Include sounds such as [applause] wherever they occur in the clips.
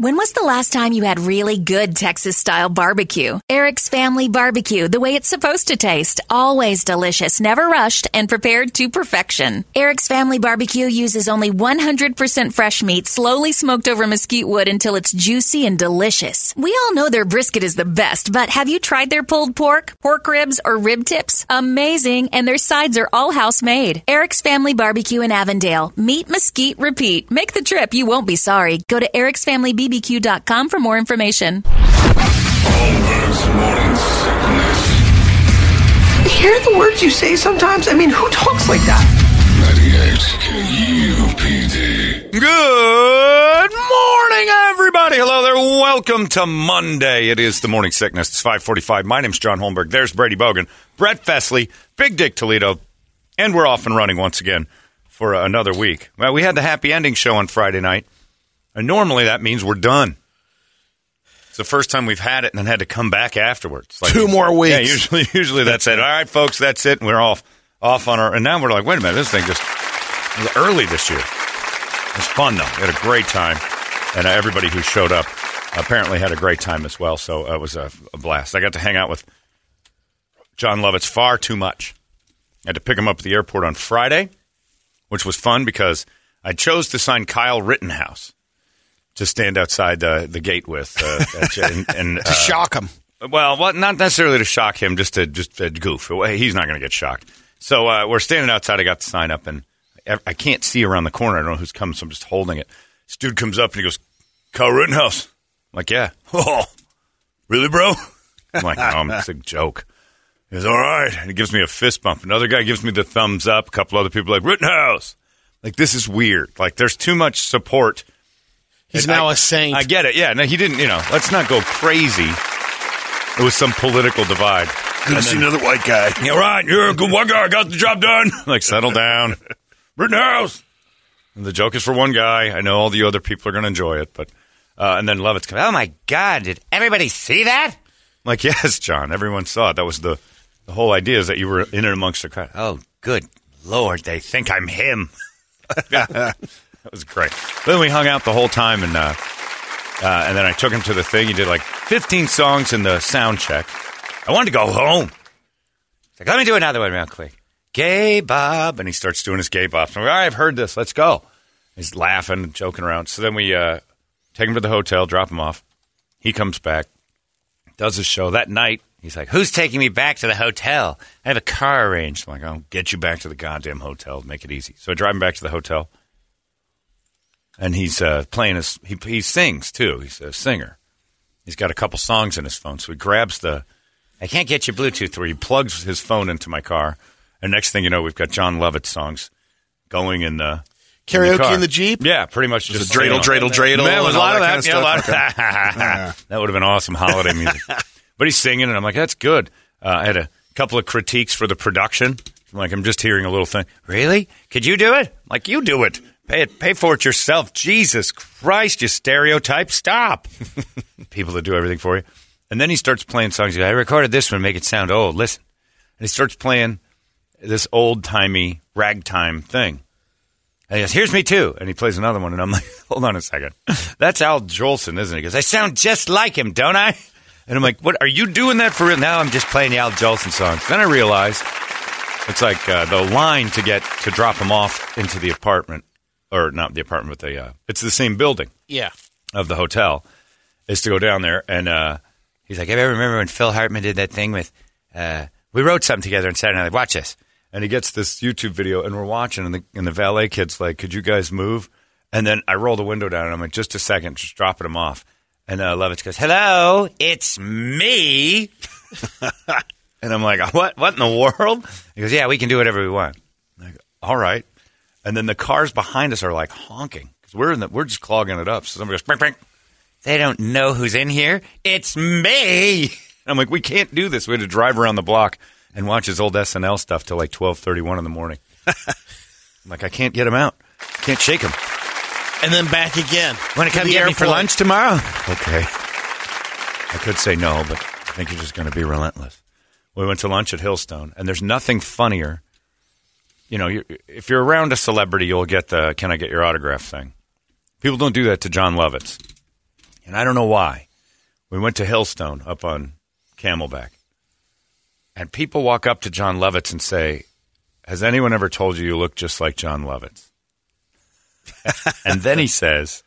When was the last time you had really good Texas style barbecue? Eric's Family Barbecue, the way it's supposed to taste. Always delicious, never rushed, and prepared to perfection. Eric's Family Barbecue uses only 100% fresh meat, slowly smoked over mesquite wood until it's juicy and delicious. We all know their brisket is the best, but have you tried their pulled pork, pork ribs, or rib tips? Amazing, and their sides are all house made. Eric's Family Barbecue in Avondale. Meat, mesquite, repeat. Make the trip, you won't be sorry. Go to ericsfamilybbq.com for more information. Holmberg's. Hear the words you say sometimes? I mean, who talks like that? 98 KUPD. Good morning, everybody. Hello there. Welcome to Monday. It is the morning sickness. It's 545. My name's John Holmberg. There's Brady Bogan, Brett Fesley, Big Dick Toledo, and we're off and running once again for another week. Well, we had the happy ending show on Friday night, and normally that means we're done. It's the first time we've had it and then had to come back afterwards. Like- Two more weeks. Yeah, usually, [laughs] usually that's it. All right, folks, that's it. And we're off, off on our. And now we're like, wait a minute, this thing just was early this year. It was fun though. We had a great time, and uh, everybody who showed up apparently had a great time as well. So uh, it was a, a blast. I got to hang out with John Lovitz far too much. I had to pick him up at the airport on Friday, which was fun because I chose to sign Kyle Rittenhouse to stand outside the the gate with uh, [laughs] and, and To shock him. well, well, not necessarily to shock him, just to just to goof. He's not going to get shocked. So uh, we're standing outside. I got the sign up, and I can't see around the corner. I don't know who's coming, so I'm just holding it. This dude comes up and he goes, "Kyle Rittenhouse." I'm like, "Yeah." [laughs] Oh, really, bro? I'm like, "No, it's a joke." He goes, "All right," and he gives me a fist bump. Another guy gives me the thumbs up. A couple other people are like Rittenhouse. Like this is weird. Like there's too much support. He's And now I- a saint. I get it. Yeah, no, he didn't. You know, let's not go crazy. It was some political divide. Good to see another white guy. Yeah, right. You're a good one guy. Got the job done. [laughs] like, settle down. [laughs] Rittenhouse. And the joke is for one guy. I know all the other people are going to enjoy it, but uh, and then Lovitz comes. Oh my God! Did everybody see that? I'm like, [laughs] yes, John. Everyone saw it. That was the the whole idea is that you were in and amongst the crowd. Oh, good lord! They think I'm him. [laughs] that was great. Then we hung out the whole time, and uh, uh, and then I took him to the thing. He did like 15 songs in the sound check. I wanted to go home. He's like, let me do another one real quick. Gay Bob. And he starts doing his gay Bob. So all right, I've heard this. Let's go. He's laughing, and joking around. So then we uh, take him to the hotel, drop him off. He comes back, does his show. That night, he's like, who's taking me back to the hotel? I have a car arranged. I'm like, I'll get you back to the goddamn hotel. Make it easy. So I drive him back to the hotel. And he's uh, playing his, he, he sings too. He's a singer. He's got a couple songs in his phone. So he grabs the, I can't get you Bluetooth where he plugs his phone into my car. And next thing you know, we've got John Lovitz songs going in the Karaoke car. in the Jeep? Yeah, pretty much Was just it dreidel, singing. dreidel, dreidel, Man, was a lot of that that. kind of yeah, a lot of that. [laughs] [laughs] that would have been awesome holiday music. but he's singing, and I'm like, that's good. Uh, I had a couple of critiques for the production. I'm like, I'm just hearing a little thing. Really? Could you do it? I'm like, you do it. Pay it. Pay for it yourself. Jesus Christ, you stereotype. Stop. [laughs] People that do everything for you. And then he starts playing songs. Goes, I recorded this one, make it sound old. Listen. And he starts playing this old timey ragtime thing. And he goes, here's me too. And he plays another one. And I'm [laughs] like, hold on a second. That's Al Jolson, isn't it? He goes, I sound just like him, don't I? And I'm like, what? Are you doing that for real? Now I'm just playing the Al Jolson songs. Then I realize it's like uh, the line to get to drop him off into the apartment, or not the apartment, but the uh, it's the same building Yeah. of the hotel is to go down there and uh, he's like, I remember when Phil Hartman did that thing with uh, we wrote something together and on Saturday night. Watch this. And he gets this YouTube video and we're watching and the and the valet kid's like, Could you guys move? And then I roll the window down and I'm like, just a second, just dropping him off. And uh, Lovitz goes, Hello, it's me. [laughs] and I'm like, What what in the world? He goes, Yeah, we can do whatever we want. I'm like, All right. And then the cars behind us are like honking because we're in the, we're just clogging it up. So somebody goes, bing, bing. They don't know who's in here. It's me. [laughs] I'm like, we can't do this. We had to drive around the block and watch his old SNL stuff till like 12:31 in the morning. [laughs] I'm like, I can't get him out. Can't shake him. And then back again. Want to come get me for lunch tomorrow? Okay. I could say no, but I think you're just going to be relentless. We went to lunch at Hillstone, and there's nothing funnier. You know, you if you're around a celebrity, you'll get the "Can I get your autograph?" thing. People don't do that to John Lovitz, and I don't know why. We went to Hillstone up on Camelback, and people walk up to John Lovitz and say, "Has anyone ever told you you look just like John Lovitz?" [laughs] and then he says,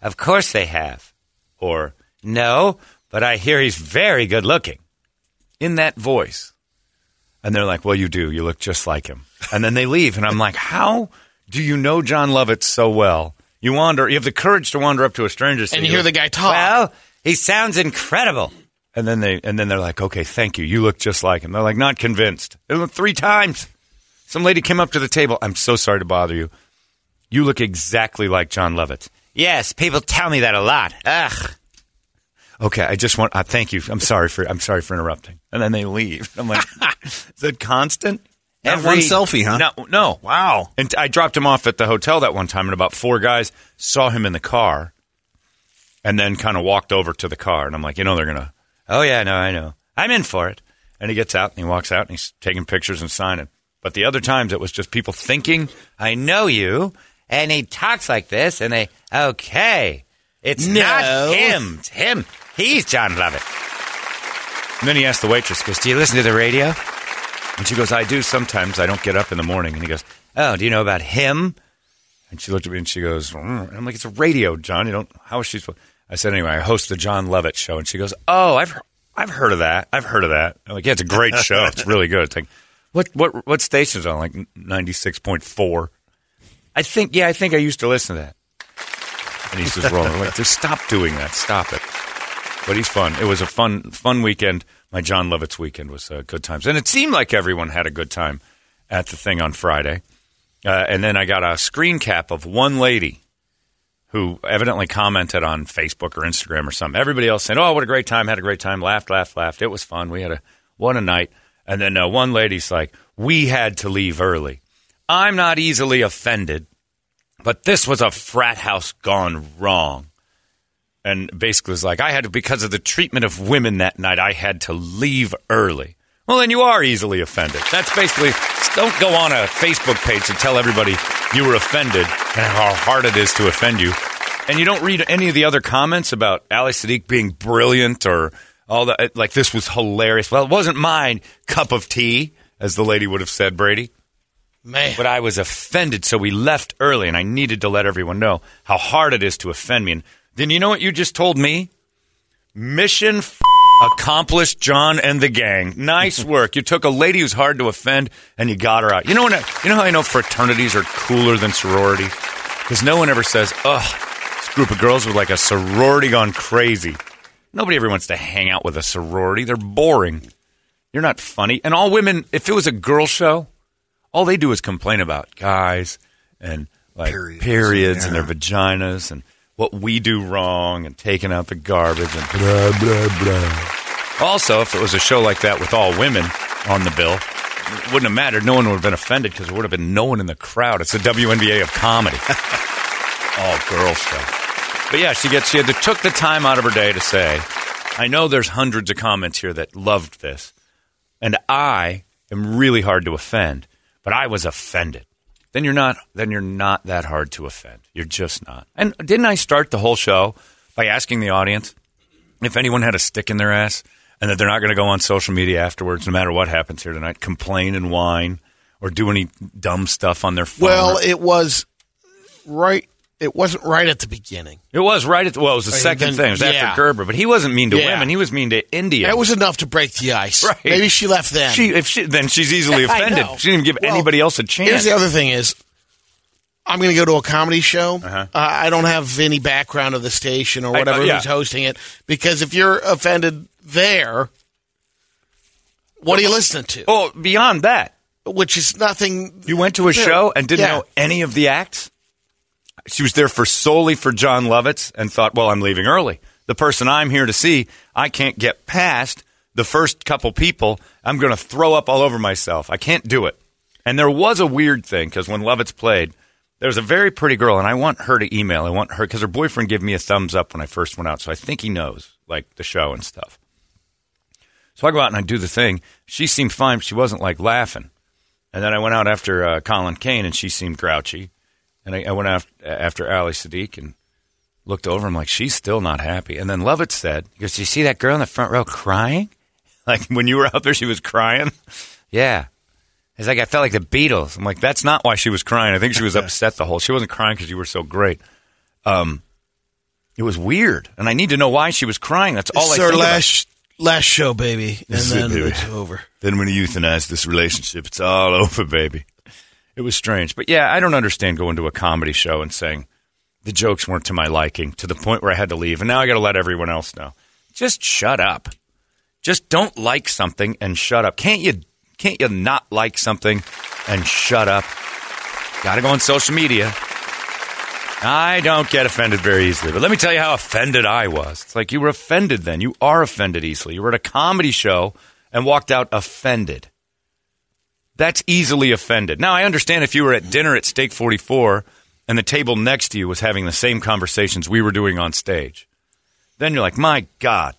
"Of course they have," or "No, but I hear he's very good looking." In that voice. And they're like, well, you do. You look just like him. And then they leave. And I'm like, how do you know John Lovitz so well? You wander, you have the courage to wander up to a stranger And you hear the guy talk. Well, he sounds incredible. And then they, and then they're like, okay, thank you. You look just like him. They're like, not convinced. Three times. Some lady came up to the table. I'm so sorry to bother you. You look exactly like John Lovitz. Yes, people tell me that a lot. Ugh. Okay, I just want. Uh, thank you. I'm sorry for. I'm sorry for interrupting. And then they leave. I'm like, [laughs] is that constant? Not one selfie, huh? No, no. Wow. And I dropped him off at the hotel that one time, and about four guys saw him in the car, and then kind of walked over to the car. And I'm like, you know, they're gonna. Oh yeah, no, I know. I'm in for it. And he gets out and he walks out and he's taking pictures and signing. But the other times it was just people thinking, I know you, and he talks like this, and they, okay, it's No. not him, it's him. He's John Lovitz. And then he asked the waitress, goes, Do you listen to the radio? And she goes, I do sometimes. I don't get up in the morning. And he goes, Oh, do you know about him? And she looked at me and she goes, "Mm." and I'm like, It's a radio, John. You don't, how is she supposed I said, Anyway, I host the John Lovitz show. And she goes, Oh, I've, I've heard of that. I've heard of that. I'm like, Yeah, it's a great show. It's really good. It's like, what, what, what station's on? Like 96.4. I think, yeah, I think I used to listen to that. And he's just rolling. I'm like, just stop doing that. Stop it. But he's fun. It was a fun, fun weekend. My John Lovitz weekend was uh, good times, and it seemed like everyone had a good time at the thing on Friday. Uh, and then I got a screen cap of one lady who evidently commented on Facebook or Instagram or something. Everybody else saying, "Oh, what a great time! Had a great time! Laughed, laughed, laughed. It was fun. We had a what a night." And then uh, one lady's like, "We had to leave early." I'm not easily offended, but this was a frat house gone wrong and basically was like, I had to, because of the treatment of women that night, I had to leave early. Well, then you are easily offended. That's basically, don't go on a Facebook page and tell everybody you were offended and how hard it is to offend you. And you don't read any of the other comments about Ali Sadiq being brilliant or all that. Like, this was hilarious. Well, it wasn't my cup of tea, as the lady would have said, Brady. Man. But I was offended, so we left early, and I needed to let everyone know how hard it is to offend me. And then you know what you just told me? Mission f- accomplished, John and the gang. Nice [laughs] work. You took a lady who's hard to offend, and you got her out. You know when I, you know how I know fraternities are cooler than sorority? Because no one ever says, "Ugh, this group of girls with like a sorority gone crazy." Nobody ever wants to hang out with a sorority. They're boring. You're not funny. And all women, if it was a girl show, all they do is complain about guys and like periods, Periods, and their vaginas and what we do wrong and taking out the garbage and blah blah blah. Also, if it was a show like that with all women on the bill, it wouldn't have mattered. No one would have been offended because there would have been no one in the crowd. It's the WNBA of comedy. [laughs] all girl show. But yeah, she gets she had to, took the time out of her day to say, I know there's hundreds of comments here that loved this, and I am really hard to offend, but I was offended. Then you're not then you're not that hard to offend. You're just not. And didn't I start the whole show by asking the audience if anyone had a stick in their ass and that they're not going to go on social media afterwards, no matter what happens here tonight, complain and whine or do any dumb stuff on their phone. Well, it was right. It wasn't right at the beginning. it was right at the, well, it was the Right, second then- thing. It was yeah. after Gerber, but he wasn't mean to Yeah. women. He was mean to India. That was enough to break the ice. [laughs] Right. Maybe she left then. She, if she, then she's easily [laughs] offended. She didn't even give Well, anybody else a chance. Here's the other thing: is I'm going to go to a comedy show. Uh-huh. Uh, I don't have any background of the station or I- whatever uh, yeah. who's hosting it because if you're offended there, what are you listening to? oh, beyond that, Which is nothing. You went to a show and didn't know any of the acts? She was there for solely for John Lovitz and thought, well, I'm leaving early. The person I'm here to see, I can't get past the first couple people. I'm going to throw up all over myself. I can't do it. And there was a weird thing because when Lovitz played, there was a very pretty girl, and I want her to email. I want her because her boyfriend gave me a thumbs up when I first went out, so I think he knows like the show and stuff. So I go out and I do the thing. She seemed fine. She wasn't like laughing. And then I went out after uh, Colin Kane, and she seemed grouchy. And I, I went out after Ali Sadiq and looked over. I'm like, she's still not happy. And then Lovitz said, he goes, "Do you see that girl in the front row crying? [laughs] Like when you were out there, she was crying. yeah. It's like I felt like the Beatles. I'm like, that's not why she was crying. I think she was [laughs] upset the whole. She wasn't crying because you were so great. Um, it was weird, and I need to know why she was crying. That's all This I our think about. last last show, baby, and This is it, then baby. it's over. Then when you euthanize this relationship, it's all over, baby. It was strange. But yeah, I don't understand going to a comedy show and saying the jokes weren't to my liking to the point where I had to leave. And now I got to let everyone else know. Just shut up. Just don't like something and shut up. Can't you can't you not like something and shut up? Got to go on social media. I don't get offended very easily. But let me tell you how offended I was. It's like you were offended then. You are offended easily. You were at a comedy show and walked out offended. That's easily offended. Now, I understand if you were at dinner at Steak 44 and the table next to you was having the same conversations we were doing on stage. Then you're like, my God,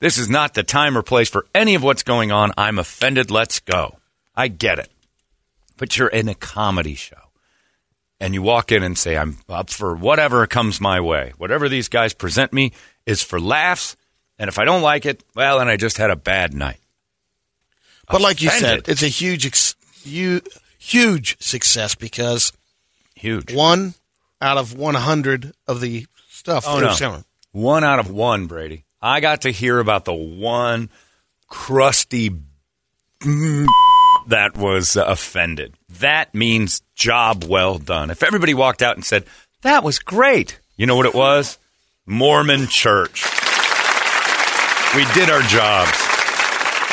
this is not the time or place for any of what's going on. I'm offended. Let's go. I get it. But you're in a comedy show and you walk in and say, I'm up for whatever comes my way. Whatever these guys present me is for laughs. And if I don't like it, well, then I just had a bad night. But like you said, it's a huge, ex- huge success because Huge. one out of 100 of the stuff Oh, no. selling. One out of one, Brady. I got to hear about the one crusty that was uh, offended. That means job well done. If everybody walked out and said, that was great, you know what it was? Mormon church. We did our jobs.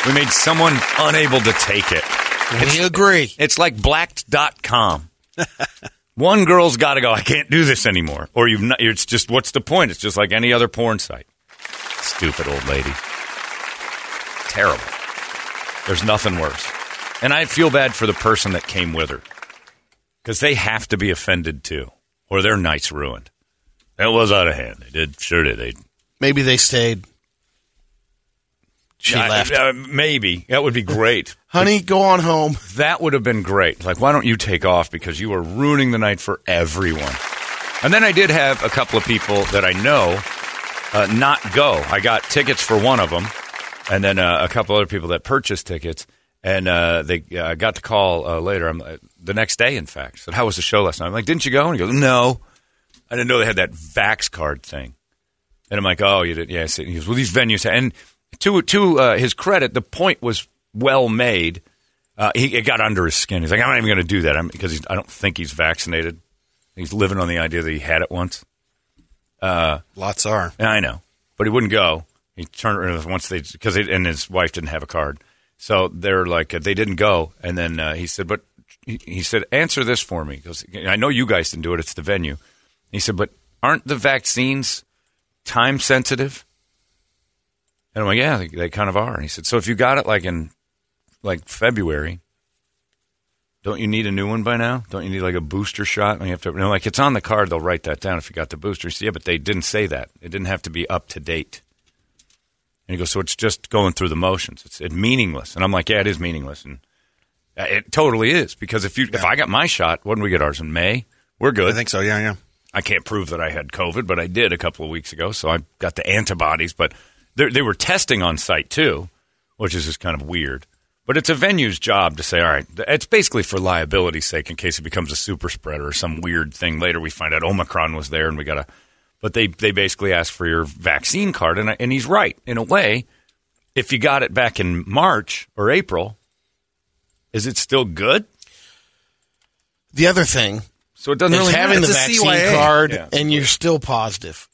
We made someone unable to take it. We agree. It's like blacked.com. [laughs] One girl's got to go, I can't do this anymore. Or you've not, it's just, what's the point? It's just like any other porn site. Stupid old lady. Terrible. There's nothing worse. And I feel bad for the person that came with her because they have to be offended too, or their night's ruined. It was out of hand. They did, sure did. They Maybe they stayed. She I- left. uh, maybe that would be great. [laughs] Honey, go on home. That would have been great. Like, why don't you take off because you are ruining the night for everyone? And then I did have a couple of people that I know uh, not go. I got tickets for one of them, and then uh, a couple other people that purchased tickets, and uh, they uh, got the call uh, later. I'm the next day, in fact. Said, "How was the show last night?" I'm like, "Didn't you go?" And he goes, "No, I didn't know they had that Vax card thing." And I'm like, "Oh, you did?" Yeah. Said, he goes, "Well, these venues." And to to uh, his credit, the point was well made. Uh, he it got under his skin. He's like, "I'm not even going to do that I'm, because he's, I don't think he's vaccinated. He's living on the idea that he had it once." Lots are. I know, but he wouldn't go. He turned around once they because and his wife didn't have a card, so they're like uh, they didn't go. And then uh, he said, "But he, he said, answer this for me because I know you guys didn't do it. It's the venue." He said, "But aren't the vaccines time sensitive?" And I'm like, "Yeah, they, they kind of are." And he said, "So if you got it like in like February." Don't you need a new one by now? Don't you need like a booster shot? And you have to, no, like it's on the card. They'll write that down if you got the booster. He said, yeah, but they didn't say that. It didn't have to be up to date. And he goes, so it's just going through the motions. It's, it's meaningless. And I'm like, yeah, it is meaningless. And Uh, It totally is because if you if I got my shot, when we get ours in May? We're good. I think so. Yeah, yeah. I can't prove that I had COVID, but I did a couple of weeks ago, so I got the antibodies. But they they were testing on site too, which is just kind of weird. But it's a venue's job to say, all right, it's basically for liability's sake in case it becomes a super spreader or some weird thing. Later we find out Omicron was there and we got to. But they, they basically ask for your vaccine card. And, and he's right. In a way, if you got it back in March or April, is it still good? The other thing So it doesn't is really having matter. the It's a vaccine CYA. card Yeah. and you're still positive.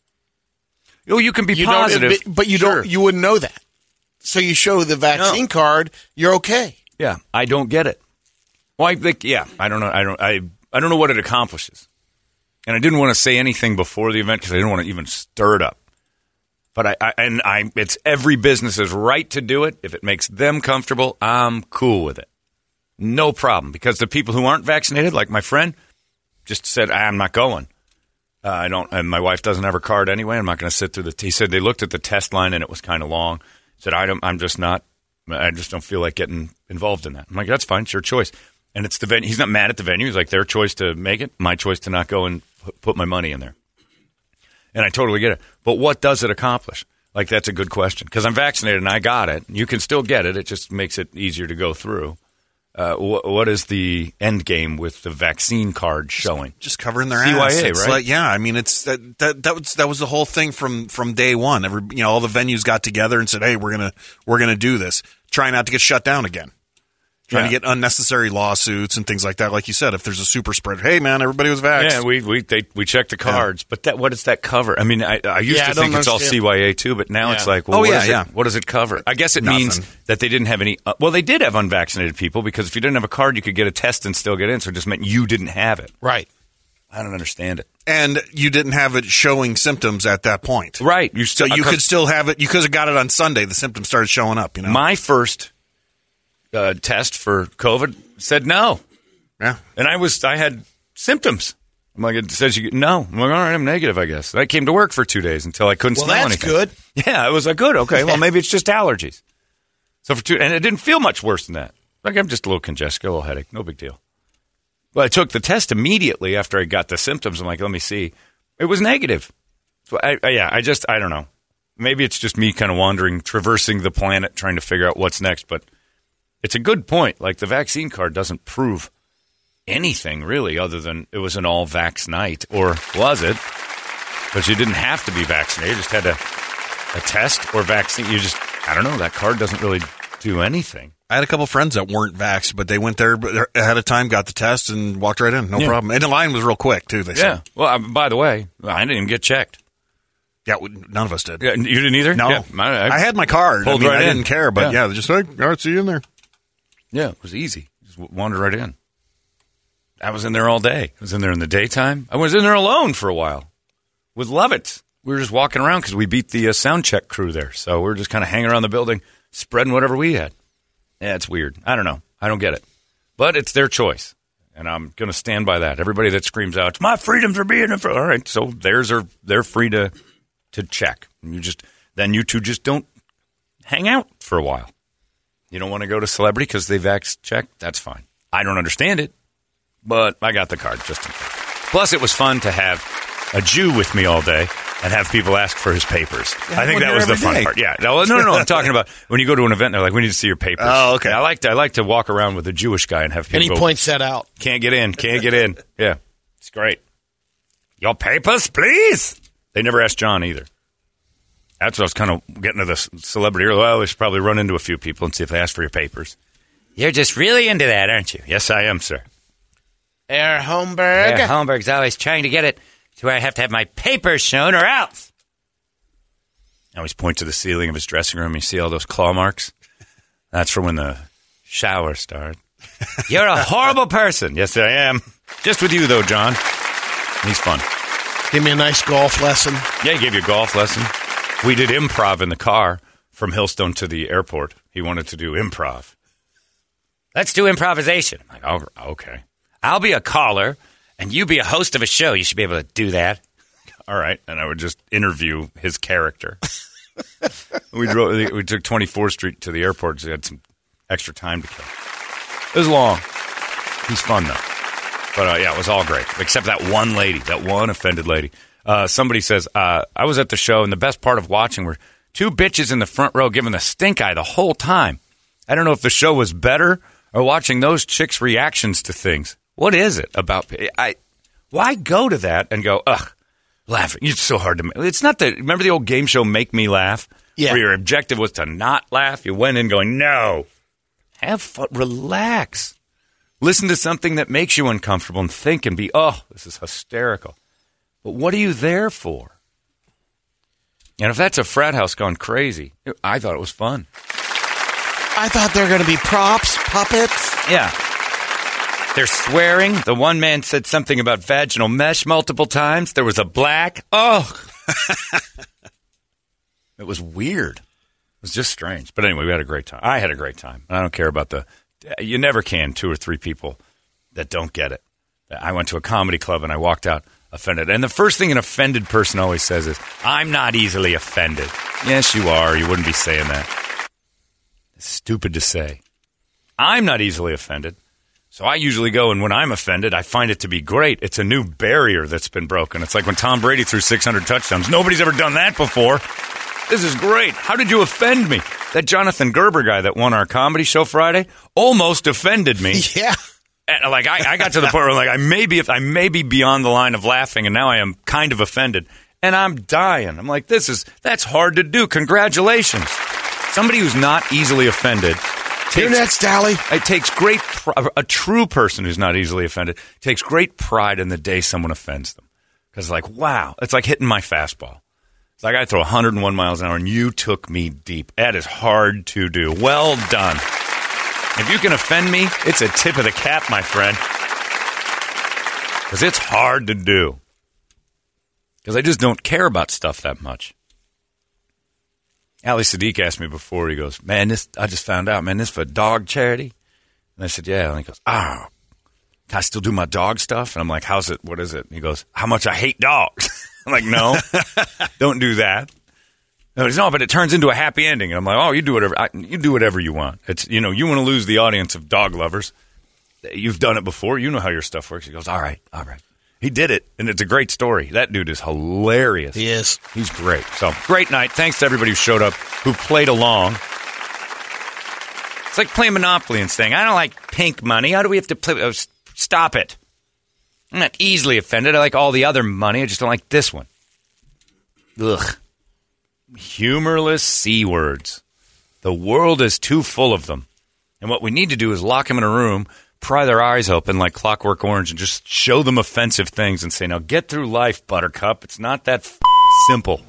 Oh, you can be You positive, but you Sure. don't. You wouldn't know that. So you show the vaccine card, you're okay. Yeah, I don't get it. Well, I think, yeah, I don't know. I don't. I I don't know what it accomplishes. And I didn't want to say anything before the event because I didn't want to even stir it up. But I, I and I, it's every business's right to do it. If it makes them comfortable, I'm cool with it. No problem. Because the people who aren't vaccinated, like my friend, just said, I'm not going. Uh, I don't, and my wife doesn't have her card anyway. I'm not going to sit through the. He said they looked at the test line and it was kind of long. He Said I don't, I'm just not. I just don't feel like getting involved in that. I'm like, that's fine, it's your choice. And it's the venue. He's not mad at the venue. He's like their choice to make it, my choice to not go and put my money in there. And I totally get it. But what does it accomplish? Like that's a good question because I'm vaccinated and I got it. You can still get it. It just makes it easier to go through. Uh, wh- what is the end game with the vaccine card showing? just covering their CYA, ass. It's right? like, yeah, I mean, it's that, that that was that was the whole thing from from day one. Every you know, all the venues got together and said, "Hey, we're gonna we're gonna do this." Try not to get shut down again. Trying Yeah. to get unnecessary lawsuits and things like that. Like you said, if there's a super spread, hey man, everybody was vaxxed. Yeah, we we they, we check the cards, but that what does that cover? I mean, I, I used Yeah, to I think it's all understand. CYA too, but now Yeah. it's like, well, Oh, what yeah, does it- what does it cover? I guess it Nothing. means that they didn't have any. Uh, well, they did have unvaccinated people because if you didn't have a card, you could get a test and still get in. So it just meant you didn't have it. Right. I don't understand it. and you didn't have it showing symptoms at that point. Right, you So still you could still have it. You could have got it on Sunday. The symptoms started showing up. You know. My first uh, test for COVID said no, yeah. and I was I had symptoms. I'm like, it says you no. I'm like, all right, I'm negative, I guess. I came to work for two days until I couldn't Well, smell that's anything. good. [laughs] Yeah, I was like, good, okay. Well, [laughs] maybe it's just allergies. So for two, and it didn't feel much worse than that. Like I'm just a little congested, a little headache, no big deal. But I took the test immediately after I got the symptoms. I'm like, let me see. It was negative. So I, I, yeah, I just, I don't know. Maybe it's just me kind of wandering, traversing the planet, trying to figure out what's next. But it's a good point. Like the vaccine card doesn't prove anything really, other than it was an all vax night, or was it? But you didn't have to be vaccinated; you just had a a test or vaccine. You just, I don't know. That card doesn't really do anything. I had a couple friends that weren't vaxxed, but they went there ahead of time, got the test, and walked right in. No Yeah. problem. And the line was real quick too. They Yeah. said, Well, uh, by the way, I didn't even get checked. "Yeah, none of us did." Yeah, you didn't either. No, Yeah, I, I, had my card. I pulled mean, right I in. didn't care, but Yeah. yeah, they just like, all right, see you in there. Yeah, it was easy. Just wandered right in. I was in there all day. I was in there in the daytime. I was in there alone for a while with Lovitz. We were just walking around because we beat the uh, sound check crew there. So we were just kind of hanging around the building, spreading whatever we had. Yeah, it's weird. I don't know. I don't get it. But it's their choice. And I'm going to stand by that. Everybody that screams out, my freedoms for being fr-" all right. So theirs are they're free to to check. And you just then you two just don't hang out for a while. You don't want to go to celebrity because they vax check. That's fine. I don't understand it, but I got the card just in case. Plus, it was fun to have a Jew with me all day and have people ask for his papers. I think that was the fun day. part. Yeah, no, no, no, no. I'm talking about when you go to an event. They're like, "We need to see your papers." Oh, okay. I like to I like to walk around with a Jewish guy and have people. And he go, points that out. can't get in. Can't get in. Yeah, it's great. Your papers, please. They never asked John either. That's what I was kind of getting to the celebrity. Well, we should probably run into a few people and see if they ask for your papers. You're just really into that, aren't you? Yes, I am, sir. Herr Holmberg. Holmberg's always trying to get it to where I have to have my papers shown or else. I always point to the ceiling of his dressing room. You see all those claw marks? That's for when the shower started. [laughs] You're a horrible person. Yes, I am. Just with you, though, John. He's fun. Give me a nice golf lesson. Yeah, he gave you a golf lesson. We did improv in the car from Hillstone to the airport. He wanted to do improv. Let's do improvisation. I'm like, oh, okay. I'll be a caller, and you be a host of a show. You should be able to do that. All right, and I would just interview his character. we drove. We took 24th Street to the airport. So we had some extra time to kill. It was long. He's fun though. But uh, yeah, it was all great, except that one lady, that one offended lady. Uh, somebody says, uh, I was at the show, and the best part of watching were two bitches in the front row giving the stink eye the whole time. I don't know if the show was better or watching those chicks' reactions to things. What is it about? I why go to that and go, ugh, laughing? It's so hard to. ma- It's not the. Remember the old game show Make Me Laugh, Yeah. where your objective was to not laugh. You went in going, no, have fun, relax. Listen to something that makes you uncomfortable and think and be, oh, this is hysterical. But what are you there for? And if that's a frat house gone crazy, I thought it was fun. I thought they were going to be props, puppets. Yeah. They're swearing. The one man said something about vaginal mesh multiple times. There was a black. Oh. [laughs] it was weird. It was just strange. But anyway, we had a great time. I had a great time. I don't care about the. You never can, two or three people that don't get it. I went to a comedy club and I walked out offended. And the first thing an offended person always says is, I'm not easily offended. Yes, you are. You wouldn't be saying that. It's stupid to say. I'm not easily offended. So I usually go, and when I'm offended, I find it to be great. It's a new barrier that's been broken. It's like when Tom Brady threw 600 touchdowns. Nobody's ever done that before. This is great. How did you offend me? That Jonathan Gerber guy that won our comedy show Friday almost offended me. [laughs] Yeah. And, like I, I got to the point where like I may be I may be beyond the line of laughing, and now I am kind of offended, and I'm dying. I'm like, this is that's hard to do. Congratulations, somebody who's not easily offended. Takes- next, Dally. it takes great pr- a true person who's not easily offended takes great pride in the day someone offends them because like wow it's like hitting my fastball it's like i throw 101 miles an hour and you took me deep that is hard to do well done if you can offend me it's a tip of the cap my friend because it's hard to do because i just don't care about stuff that much Ali Sadiq asked me before. He goes, "Man, this I just found out, man. This for dog charity." And I said, "Yeah." And he goes, "Ah, can I still do my dog stuff?" And I'm like, "How's it? What is it?" And he goes, "How much I hate dogs." [laughs] I'm like, "No, [laughs] don't do that." No, no, but it turns into a happy ending. And I'm like, "Oh, you do whatever. I, you do whatever you want. It's you know, you want to lose the audience of dog lovers. You've done it before. You know how your stuff works." He goes, "All right, all right." He did it, and it's a great story. That dude is hilarious. He is. He's great. So great night. Thanks to everybody who showed up, who played along. It's like playing Monopoly and saying, I don't like pink money. How do we have to play? Oh, stop it. I'm not easily offended. I like all the other money. I just don't like this one. Ugh. Humorless C words. The world is too full of them. And what we need to do is lock them in a room, pry their eyes open like Clockwork Orange, and just show them offensive things and say, now get through life, Buttercup. It's not that f- simple.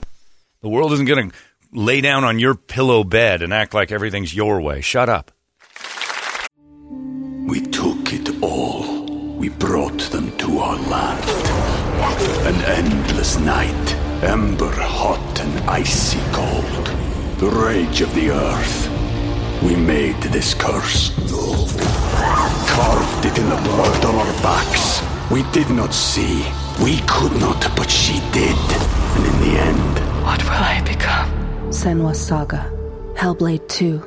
The world isn't going to lay down on your pillow bed and act like everything's your way. Shut up. We took it all. We brought them to our land. An endless night, ember hot and icy cold. The rage of the earth. We made this curse. Carved it in the blood on our backs. We did not see. We could not, but she did. And in the end, What will I become? Senua's Saga. Hellblade 2.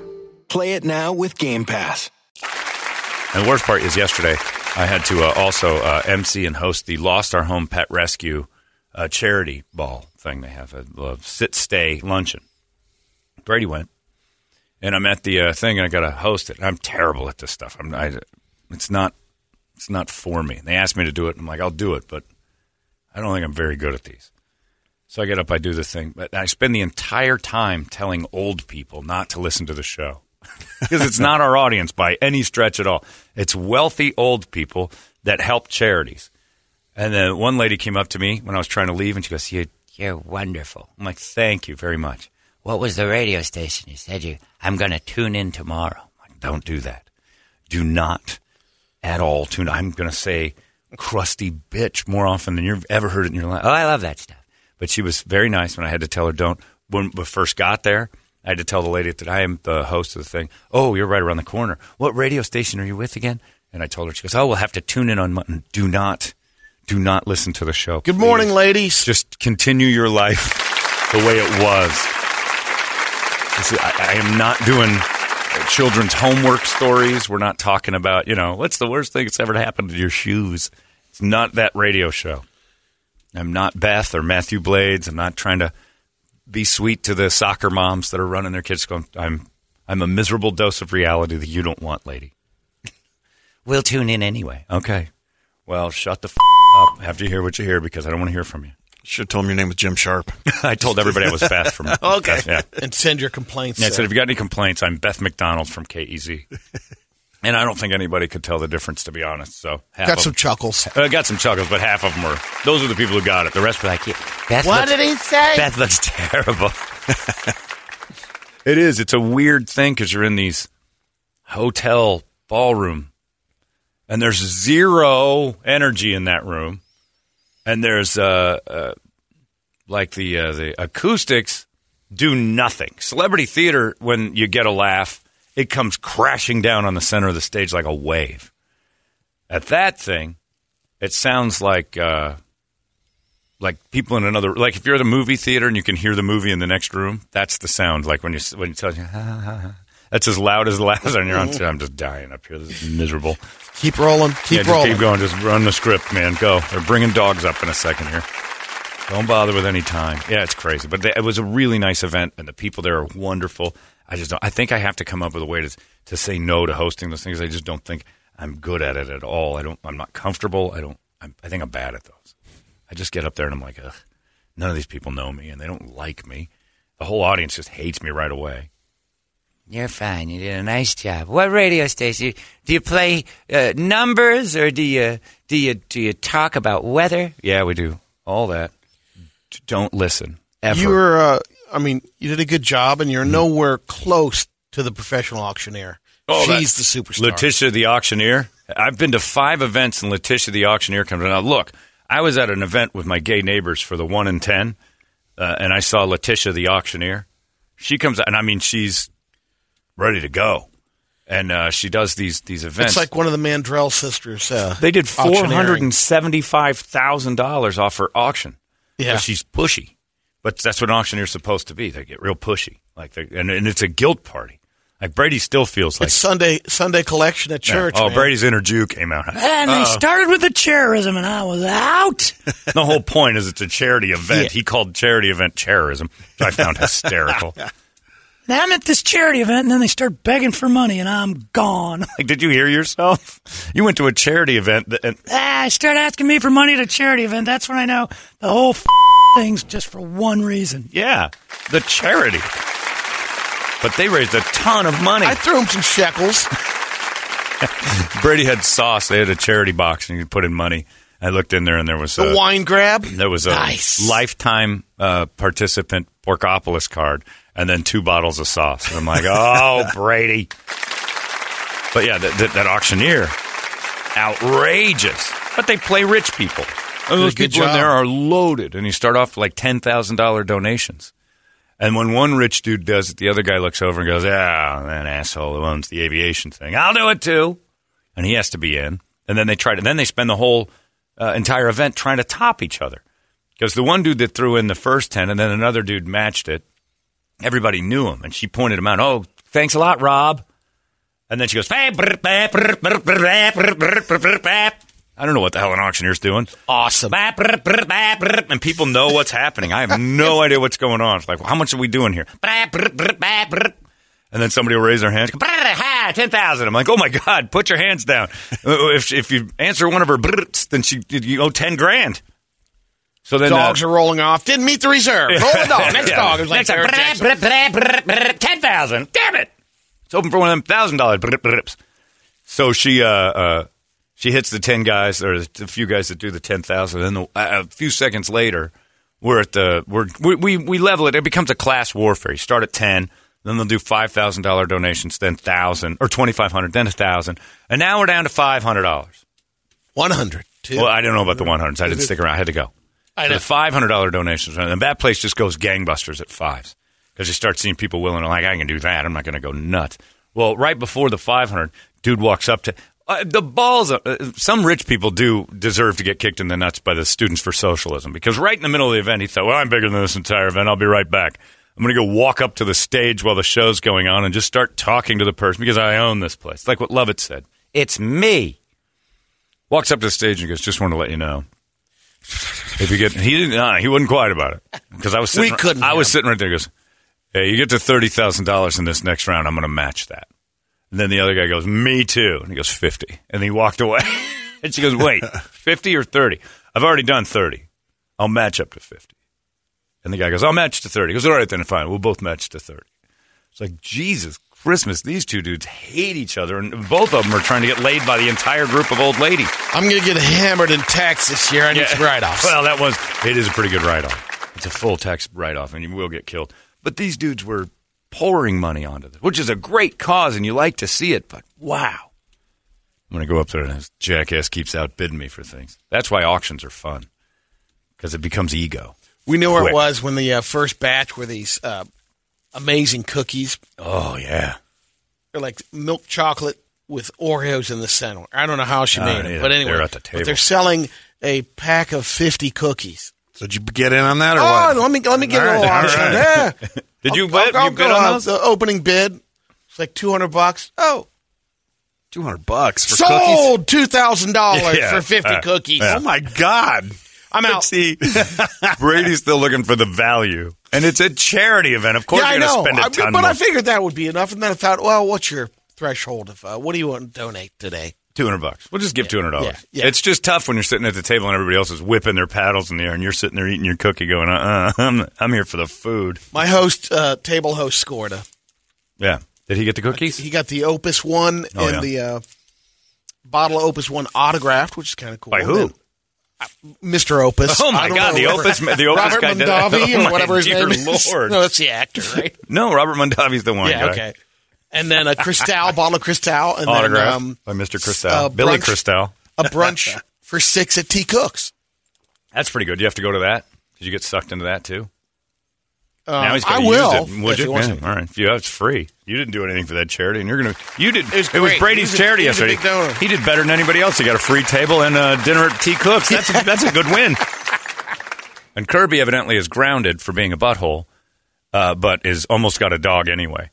Play it now with Game Pass. And the worst part is yesterday, I had to uh, also uh, MC and host the Lost Our Home Pet Rescue uh, charity ball thing they have, a, a sit stay luncheon. Brady went, and I'm at the uh, thing, and I got to host it. I'm terrible at this stuff. I'm, I, it's not, it's not for me. They asked me to do it. I'm like, I'll do it, but I don't think I'm very good at these. So I get up, I do the thing, but I spend the entire time telling old people not to listen to the show [laughs] because it's not our audience by any stretch at all. It's wealthy old people that help charities. And then one lady came up to me when I was trying to leave, and she goes, "You're you're wonderful." I'm like, "Thank you very much." What was the radio station? You said you. I'm going to tune in tomorrow. I'm like, Don't do that. Do not at all tune. I'm going to say crusty bitch more often than you've ever heard it in your life. Oh, I love that stuff. But she was very nice when I had to tell her don't. When we first got there, I had to tell the lady that I am the host of the thing. Oh, you're right around the corner. What radio station are you with again? And I told her, she goes, oh, we'll have to tune in on Monday. Do not, do not listen to the show. Good please. morning, ladies. Just continue your life the way it was. This is- I, I am not doing children's homework stories. We're not talking about, you know, what's the worst thing that's ever happened to your shoes. It's not that radio show. I'm not Beth or Matthew Blades. I'm not trying to be sweet to the soccer moms that are running their kids. Going, I'm, I'm a miserable dose of reality that you don't want, lady. we'll tune in anyway. Okay. Well, shut the f- up after you hear what you hear because I don't want to hear from you. Should have told him your name was Jim Sharp. [laughs] I told everybody I was Beth from. [laughs] Okay. Beth, yeah. And send your complaints. Yeah, I said, if you got any complaints, I'm Beth McDonald from KEZ. [laughs] and I don't think anybody could tell the difference, to be honest. So half Got of- some chuckles. uh, got some chuckles, but half of them were. Those are the people who got it. The rest were like, yeah, Beth What looks, did he say? Beth looks terrible. it is. It's a weird thing because you're in these hotel ballroom, and there's zero energy in that room, and there's uh, uh like the uh, the acoustics do nothing. Celebrity theater, when you get a laugh, it comes crashing down on the center of the stage like a wave. At that thing, it sounds like uh, like people in another like if you're at a movie theater and you can hear the movie in the next room. That's the sound like when you when you tell you. [laughs] That's as loud as the last and you're on. I'm just dying up here. This is miserable. Keep rolling. Keep yeah, rolling. keep going. Just run the script, man. Go. They're bringing dogs up in a second here. Don't bother with any time. Yeah, it's crazy, but it was a really nice event, and the people there are wonderful. I just don't. I think I have to come up with a way to to say no to hosting those things. I just don't think I'm good at it at all. I don't. I'm not comfortable. I don't. I'm, I think I'm bad at those. I just get up there and I'm like, Ugh, none of these people know me, and they don't like me. The whole audience just hates me right away. You're fine. You did a nice job. What radio station? Do you play uh, numbers or do you do you do you talk about weather? Yeah, we do all that. D- Don't listen ever. You were, uh, I mean, you did a good job, and you're Mm-hmm. nowhere close to the professional auctioneer. Oh, She's the superstar. Letitia the auctioneer. I've been to five events, and Letitia the auctioneer comes. Now, look, I was at an event with my gay neighbors for the one in ten, uh, and I saw Letitia the auctioneer. She comes out, and I mean, she's ready to go, and uh, she does these these events. It's like one of the Mandrell sisters. Uh, They did four auctioneering. hundred and seventy-five thousand dollars off her auction. Yeah. She's pushy, but that's what an auctioneer's supposed to be. They get real pushy, like, they, and, and it's a guilt party. Like Brady still feels like It's Sunday Sunday collection at Yeah. church. Oh, man. Brady's inner Jew came out. And they started with the chairism, and I was out. [laughs] the whole point is it's a charity event. Yeah. He called charity event terrorism, which I found [laughs] hysterical. Now I'm at this charity event, and then they start begging for money, and I'm gone. Like, [laughs] did you hear yourself? You went to a charity event, that, and Ah, start asking me for money at a charity event. That's when I know the whole f- thing's just for one reason. yeah, the charity. But they raised a ton of money. I threw him some shekels. [laughs] Brady had sauce. They had a charity box, and you could put in money. I looked in there, and there was The a, wine grab. There was a Nice. lifetime uh, participant Porkopolis card, and then two bottles of sauce. And I'm like, oh, [laughs] Brady. But yeah, that, that, that auctioneer, outrageous. But they play rich people. And those good people in there are loaded, and you start off like ten thousand dollar donations. And when one rich dude does it, the other guy looks over and goes, "Ah, that asshole who owns the aviation thing. I'll do it too." And he has to be in. And then they try to. Then they spend the whole uh, entire event trying to top each other because the one dude that threw in the first ten, and then another dude matched it. Everybody knew him, and she pointed him out. Oh, thanks a lot, Rob. And then she goes, I don't know what the hell an auctioneer's doing. Awesome. And people know what's happening. I have no [laughs] idea what's going on. It's like, well, how much are we doing here? And then somebody will raise their hands. Ten thousand. I'm like, oh my god, put your hands down. [laughs] if if you answer one of her, then she you owe ten grand. So then. Dogs uh, are rolling off. Didn't meet the reserve. [laughs] Roll the dog. Next Yeah. dog. It was like Next brr, brr, 10,000. Damn it. It's open for one of them thousand dollar. So she uh, uh, she hits the ten guys or the few guys that do the ten thousand, and a few seconds later, we're at the we're, we we we level it. It becomes a class warfare. You start at ten, then they'll do five thousand dollar donations, then thousand or twenty five hundred, then a thousand, and now we're down to five hundred dollars. 100. Well, I don't know about the one hundreds. I didn't stick around. I had to go. I know. the five hundred dollar donations, and that place just goes gangbusters at fives because you start seeing people willing to like, I can do that. I'm not going to go nuts. Well, right before the five hundred, dude walks up to uh, the balls. Uh, some rich people do deserve to get kicked in the nuts by the Students for Socialism because right in the middle of the event, he thought, "Well, I'm bigger than this entire event. I'll be right back." I'm going to go walk up to the stage while the show's going on and just start talking to the person because I own this place. Like what Lovitz said. It's me. Walks up to the stage and goes, just want to let you know. If you get, he didn't, uh, he wasn't quiet about it because I was sitting, We couldn't I was have. sitting right there. He goes, hey, you get to $30,000 in this next round. I'm going to match that. And then the other guy goes, me too. And he goes, 50. And he walked away. [laughs] and she goes, wait, [laughs] 50 or 30? I've already done 30. I'll match up to 50. And the guy goes, I'll match to 30. He goes, all right, then fine. We'll both match to 30. It's like, Jesus Christmas, these two dudes hate each other, and both of them are trying to get laid by the entire group of old ladies. I'm going to get hammered in tax this year. I need some write-offs. Well, that was, it is a pretty good write off. It's a full tax write off, and you will get killed. But these dudes were pouring money onto this, which is a great cause, and you like to see it, but wow. I'm going to go up there, and this jackass keeps outbidding me for things. That's why auctions are fun, because it becomes ego. we knew where it was when the uh, first batch were these uh, amazing cookies. Oh, yeah. They're like milk chocolate with Oreos in the center. I don't know how she Ah, made them, but anyway, they're at the but table. they're selling a pack of 50 cookies. So did you get in on that or Oh, what? let me let me get All a right. Yeah. [laughs] Did you bid, I'll you bid on those? The opening bid. It's like 200 bucks. Oh, 200 bucks for cookies? sold $2,000 [laughs] Yeah. for 50 Uh, cookies. yeah. Oh, my God. I'm out. See, [laughs] Brady's still looking for the value, and it's a charity event. Of course, yeah, I you're know. going to spend a I- ton but more. I figured that would be enough. And then I thought, well, what's your threshold of uh, what do you want to donate today? Two hundred bucks. We'll just give two hundred dollars. Yeah, yeah. It's just tough when you're sitting at the table and everybody else is whipping their paddles in the air, and you're sitting there eating your cookie, going, uh, [laughs] I'm, I'm here for the food." My host, uh, table host, scored a. Yeah. Did he get the cookies? He got the Opus One Oh, and the uh, bottle of Opus One autographed, which is kind of cool. By who? Mr. Opus. Oh, my God, the Opus- the Opus Robert guy Mondavi [laughs] Oh, or whatever his name is. Lord. [laughs] No, that's the actor, right? No, Robert Mondavi's the one yeah, guy. okay. And then a Cristal, [laughs] bottle of Cristal, and Autograph then um, by Mr. Cristal, uh, Billy brunch- Cristal. a brunch for six at T Cooks. That's pretty good. You have to go to that. Did you get sucked into that too? Um, now he's I will. Use it. Would you? Yeah, to. all right. If you, have, it's free. You didn't do anything for that charity, and you're gonna. You did. It was great. Brady's He was a- charity he was a yesterday. big donor. He did better than anybody else. He got a free table and a dinner at T Cooks. That's a, that's a good win. [laughs] And Kirby evidently is grounded for being a butthole, uh, but is almost got a dog anyway.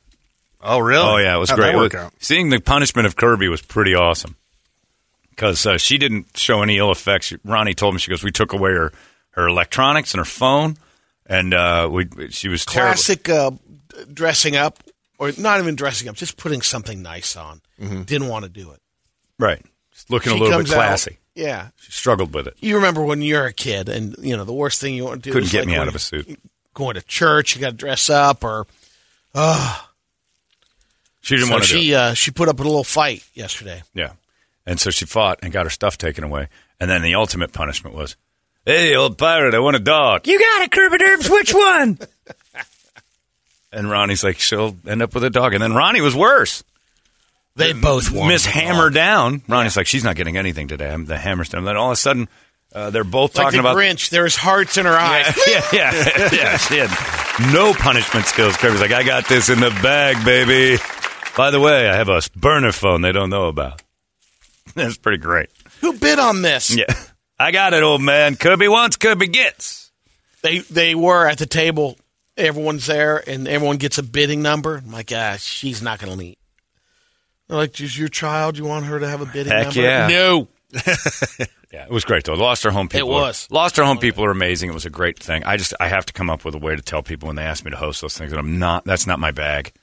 Oh, really? Oh yeah, it was How'd great. That work was- out? Seeing the punishment of Kirby was pretty awesome because uh, she didn't show any ill effects. Ronnie told me she goes, "We took away her her electronics and her phone, and uh, we she was terrible." Classic uh, dressing up, or not even dressing up, just putting something nice on. Didn't want to do it. Right, just looking She a little bit comes out- classy. yeah. She struggled with it. You remember when you're a kid, and you know the worst thing you want to do Couldn't is get like me out of a suit. Going to church, you got to dress up, or She didn't so want to do it. she uh, she put up a little fight yesterday. Yeah, and so she fought and got her stuff taken away. And then the ultimate punishment was, "Hey, old pirate, I want a dog." You got it, Kirby Derbs. Which one? [laughs] And Ronnie's like, "She'll end up with a dog." And then Ronnie was worse. They both won. Miss Hammer down. Ronnie's like, she's not getting anything today. I'm the hammer's down. Then all of a sudden, uh, they're both Like talking the about. Grinch, there's hearts in her eyes. yeah, [laughs] yeah, yeah, yeah. She had no punishment skills. Kirby's like, I got this in the bag, baby. By the way, I have a burner phone they don't know about. [laughs] That's pretty great. Who bid on this? Yeah, I got it, old man. Kirby wants, Kirby gets. They they were at the table. Everyone's there, and everyone gets a bidding number. I'm like, ah, she's not going to meet. They're like, is your child? You want her to have a bidding Heck number? yeah. No. [laughs] Yeah, it was great though. Lost our home people. It was. Are, lost our home people are amazing. It was a great thing. I just I have to come up with a way to tell people when they ask me to host those things that I'm not. That's not my bag.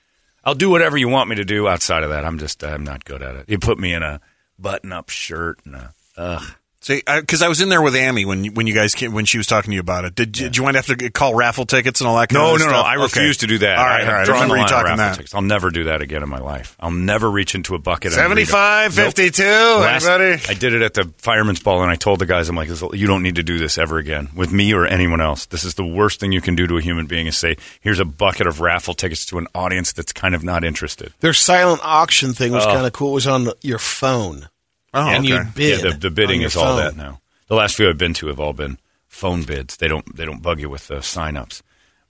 I'll do whatever you want me to do. Outside of that, I'm just I'm not good at it. You put me in a button up shirt and a ugh. See, because I, was in there with Amy when when you guys came, when she was talking to you about it. Did you, did you wind up to call raffle tickets and all that? kind No, of no, no. stuff? I Okay. refuse to do that. All right, I all right. I remember you talking that. Tickets. I'll never do that again in my life. I'll never reach into a bucket. and read 75, them. Nope. 52, Last- anybody? I did it at the fireman's ball, and I told the guys, I'm like, you don't need to do this ever again with me or anyone else. This is the worst thing you can do to a human being is say, here's a bucket of raffle tickets to an audience that's kind of not interested. Their silent auction thing was Oh. kind of cool. It was on your phone. Oh, and okay. you bid. Yeah, the, the bidding is all that now. The last few I've been to have all been phone bids. They don't they don't bug you with the sign-ups.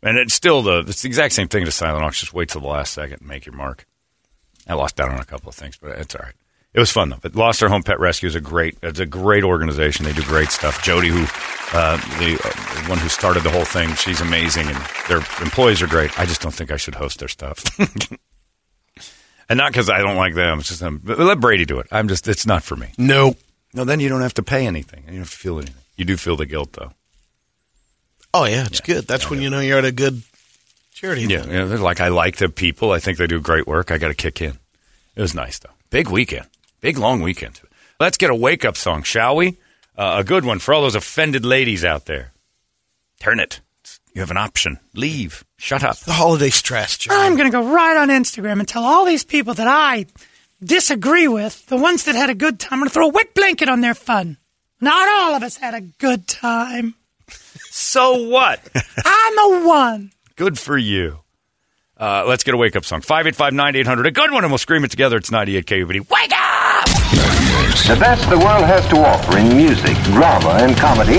And it's still the it's the exact same thing to silent auction. Just wait till the last second and make your mark. I lost out on a couple of things, but it's all right. It was fun though. But Lost Our Home Pet Rescue is a great it's a great organization. They do great stuff. Jody, who Uh, the, uh, the one who started the whole thing, she's amazing, and their employees are great. I just don't think I should host their stuff. [laughs] and not because I don't like them. It's just um, let Brady do it. I'm just it's not for me. No. No, then you don't have to pay anything. You don't have to feel anything. You do feel the guilt though. Oh yeah, it's good. That's when you know you're at a good charity. Yeah, event. yeah. they're Like I like the people. I think they do great work. I got to kick in. It was nice though. Big weekend. Big long weekend. Let's get a wake up song, shall we? Uh, a good one for all those offended ladies out there. Turn it. You have an option. Leave. Shut up. The holiday stress, John. I'm going to go right on Instagram and tell all these people that I disagree with, the ones that had a good time, I'm going to throw a wet blanket on their fun. Not all of us had a good time. So what? [laughs] I'm the one. Good for you. Uh, let's get a wake up song. 585 9800. A good one, and we'll scream it together. It's 98 KUPD. Wake up! The best the world has to offer in music, drama, and comedy.